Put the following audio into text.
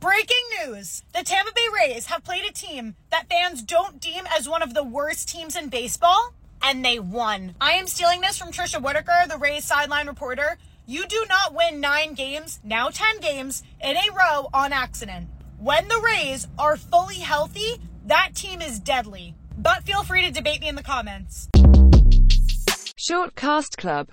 Breaking news! The Tampa Bay Rays have played a team that fans don't deem as one of the worst teams in baseball, and they won. I am stealing this from Tricia Whitaker, the Rays sideline reporter. You do not win nine games, now 10 games, in a row on accident. When the Rays are fully healthy, that team is deadly. But feel free to debate me in the comments. Short Cast Club